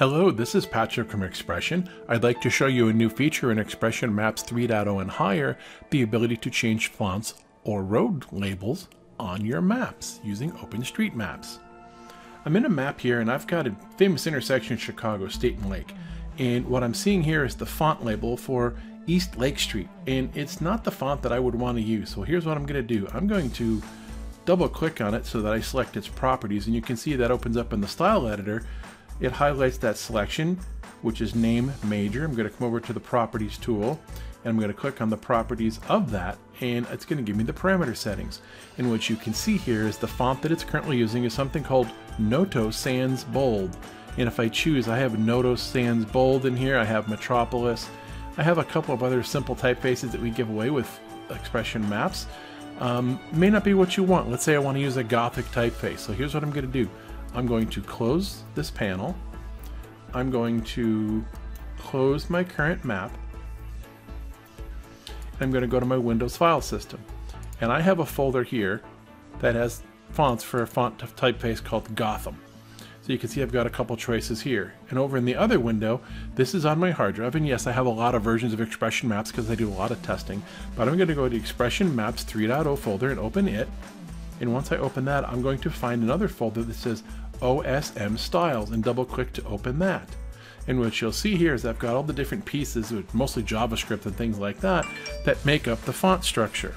Hello, this is Patrick from XPression. I'd like to show you a new feature in XPression Maps 3.0 and higher, the ability to change fonts or road labels on your maps using OpenStreetMaps. I'm in a map here and I've got a famous intersection in Chicago, State and Lake. And what I'm seeing here is the font label for East Lake Street. And it's not the font that I would want to use. So here's what I'm going to do. I'm going to double click on it so that I select its properties. And you can see that opens up in the style editor. It highlights that selection, which is name major. I'm going to come over to the properties tool and I'm going to click on the properties of that and it's going to give me the parameter settings. And what you can see here is the font that it's currently using is something called Noto Sans Bold. And if I choose, I have Noto Sans Bold in here, I have Metropolis, I have a couple of other simple typefaces that we give away with XPression maps. Um, may not be what you want. Let's say I want to use a Gothic typeface. So here's what I'm going to do. I'm going to close this panel. I'm going to close my current map. I'm going to go to my Windows file system. And I have a folder here that has fonts for a font typeface called Gotham. So you can see I've got a couple choices here. And over in the other window, this is on my hard drive. And yes, I have a lot of versions of XPression Maps because I do a lot of testing. But I'm going to go to XPression Maps 3.0 folder and open it. And once I open that, I'm going to find another folder that says OSM Styles and double click to open that. And what you'll see here is I've got all the different pieces, mostly JavaScript and things like that, that make up the font structure.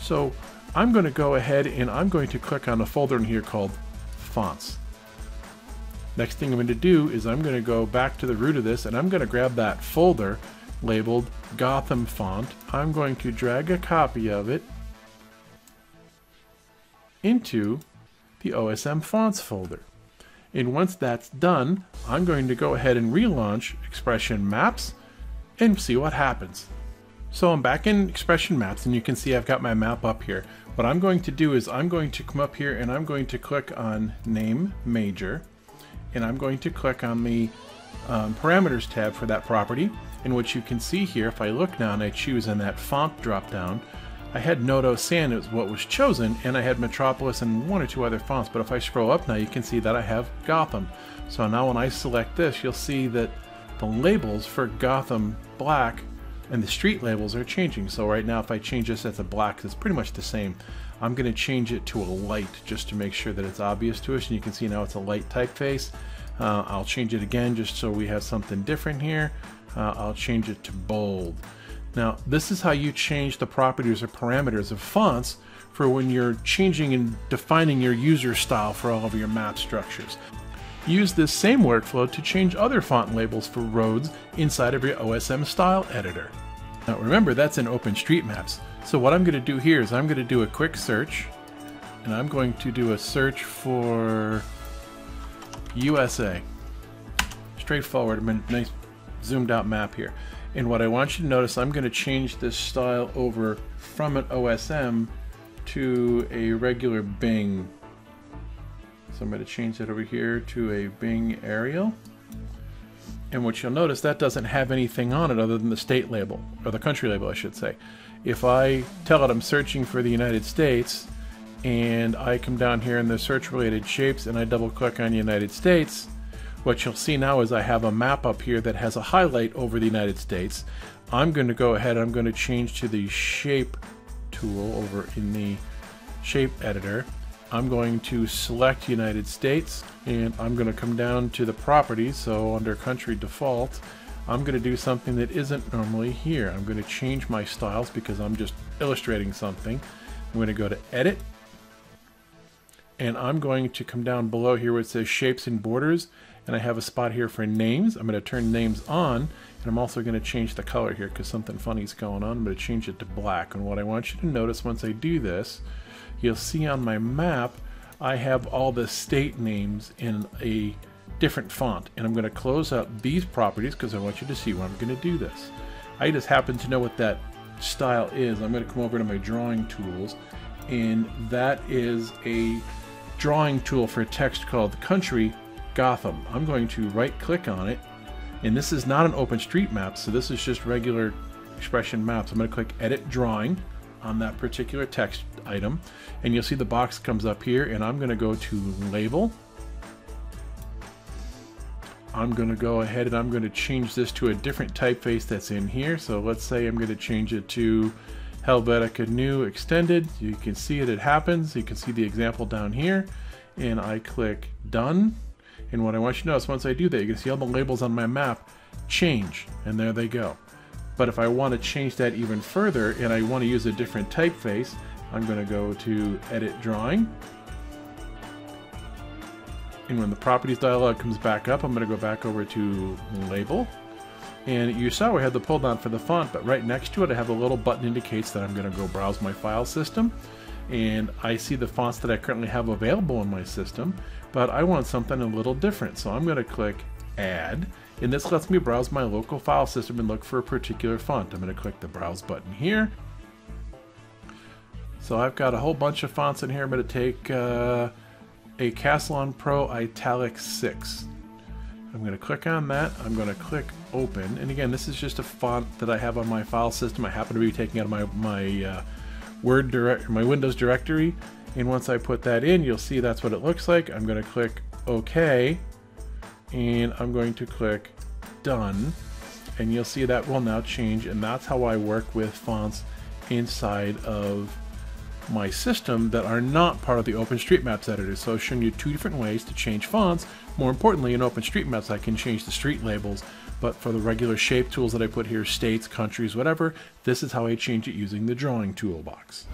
So I'm going to go ahead and I'm going to click on a folder in here called Fonts. Next thing I'm going to do is I'm going to go back to the root of this and I'm going to grab that folder labeled Gotham font. I'm going to drag a copy of it into the OSM fonts folder. And once that's done, I'm going to go ahead and relaunch XPression Maps and see what happens. So I'm back in XPression Maps and you can see I've got my map up here. What I'm going to do is I'm going to come up here and I'm going to click on Name Major and I'm going to click on the um, Parameters tab for that property. And what you can see here, if I look now and I choose in that font drop down, I had Noto San is what was chosen, and I had Metropolis and one or two other fonts, but if I scroll up now, you can see that I have Gotham. So now when I select this, you'll see that the labels for Gotham Black and the street labels are changing. So right now, if I change this as a black, it's pretty much the same. I'm going to change it to a light just to make sure that it's obvious to us, and you can see now it's a light typeface. Uh, I'll change it again just so we have something different here. Uh, I'll change it to bold. Now, this is how you change the properties or parameters of fonts for when you're changing and defining your user style for all of your map structures. Use this same workflow to change other font labels for roads inside of your OSM style editor. Now remember, that's in OpenStreetMaps. So what I'm going to do here is I'm going to do a quick search, and I'm going to do a search for USA. Straightforward, I mean, nice zoomed out map here. And what I want you to notice, I'm going to change this style over from an OSM to a regular Bing. So I'm going to change that over here to a Bing Aerial. And what you'll notice, that doesn't have anything on it other than the state label, or the country label, I should say. If I tell it I'm searching for the United States, and I come down here in the search related shapes and I double click on United States, what you'll see now is I have a map up here that has a highlight over the United States. I'm going to go ahead, I'm going to change to the shape tool over in the shape editor. I'm going to select United States and I'm going to come down to the properties. So under country default, I'm going to do something that isn't normally here. I'm going to change my styles because I'm just illustrating something. I'm going to go to edit and I'm going to come down below here where it says shapes and borders and I have a spot here for names. I'm going to turn names on and I'm also going to change the color here because something funny is going on. I'm going to change it to black and what I want you to notice once I do this you'll see on my map I have all the state names in a different font and I'm going to close out these properties because I want you to see where I'm going to do this. I just happen to know what that style is. I'm going to come over to my drawing tools and that is a drawing tool for text called the Country Gotham. I'm going to right click on it and this is not an OpenStreetMap so this is just regular XPression maps. I'm going to click edit drawing on that particular text item and you'll see the box comes up here and I'm going to go to label I'm going to go ahead and I'm going to change this to a different typeface that's in here. So let's say I'm going to change it to Helvetica Neue Extended. You can see it, it happens. You can see the example down here. And I click Done. And what I want you to know is once I do that, you can see all the labels on my map change. And there they go. But if I want to change that even further and I want to use a different typeface, I'm going to go to Edit Drawing and when the properties dialog comes back up, I'm going to go back over to label. And you saw we had the pull down for the font, but right next to it I have a little button indicates that I'm going to go browse my file system. And I see the fonts that I currently have available in my system, but I want something a little different. So I'm going to click add, and this lets me browse my local file system and look for a particular font. I'm going to click the browse button here. So I've got a whole bunch of fonts in here. I'm going to take uh, a Castellan Pro Italic 6. I'm going to click on that. I'm going to click open. And again, this is just a font that I have on my file system. I happen to be taking out of my, my uh, Word direct, my Windows directory. And once I put that in, you'll see that's what it looks like. I'm going to click OK. And I'm going to click Done. And you'll see that will now change. And that's how I work with fonts inside of my system that are not part of the OpenStreetMaps editor. So I've shown you two different ways to change fonts. More importantly, in OpenStreetMaps, I can change the street labels, but for the regular shape tools that I put here, states, countries, whatever, this is how I change it using the drawing toolbox.